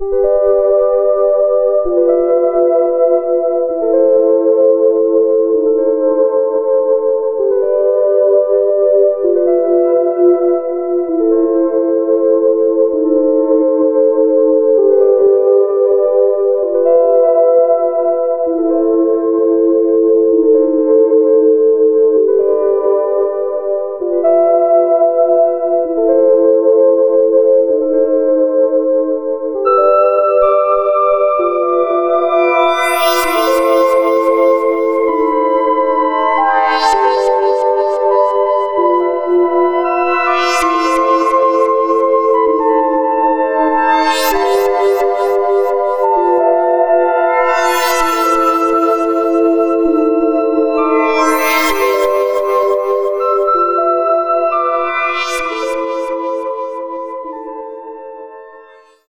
you.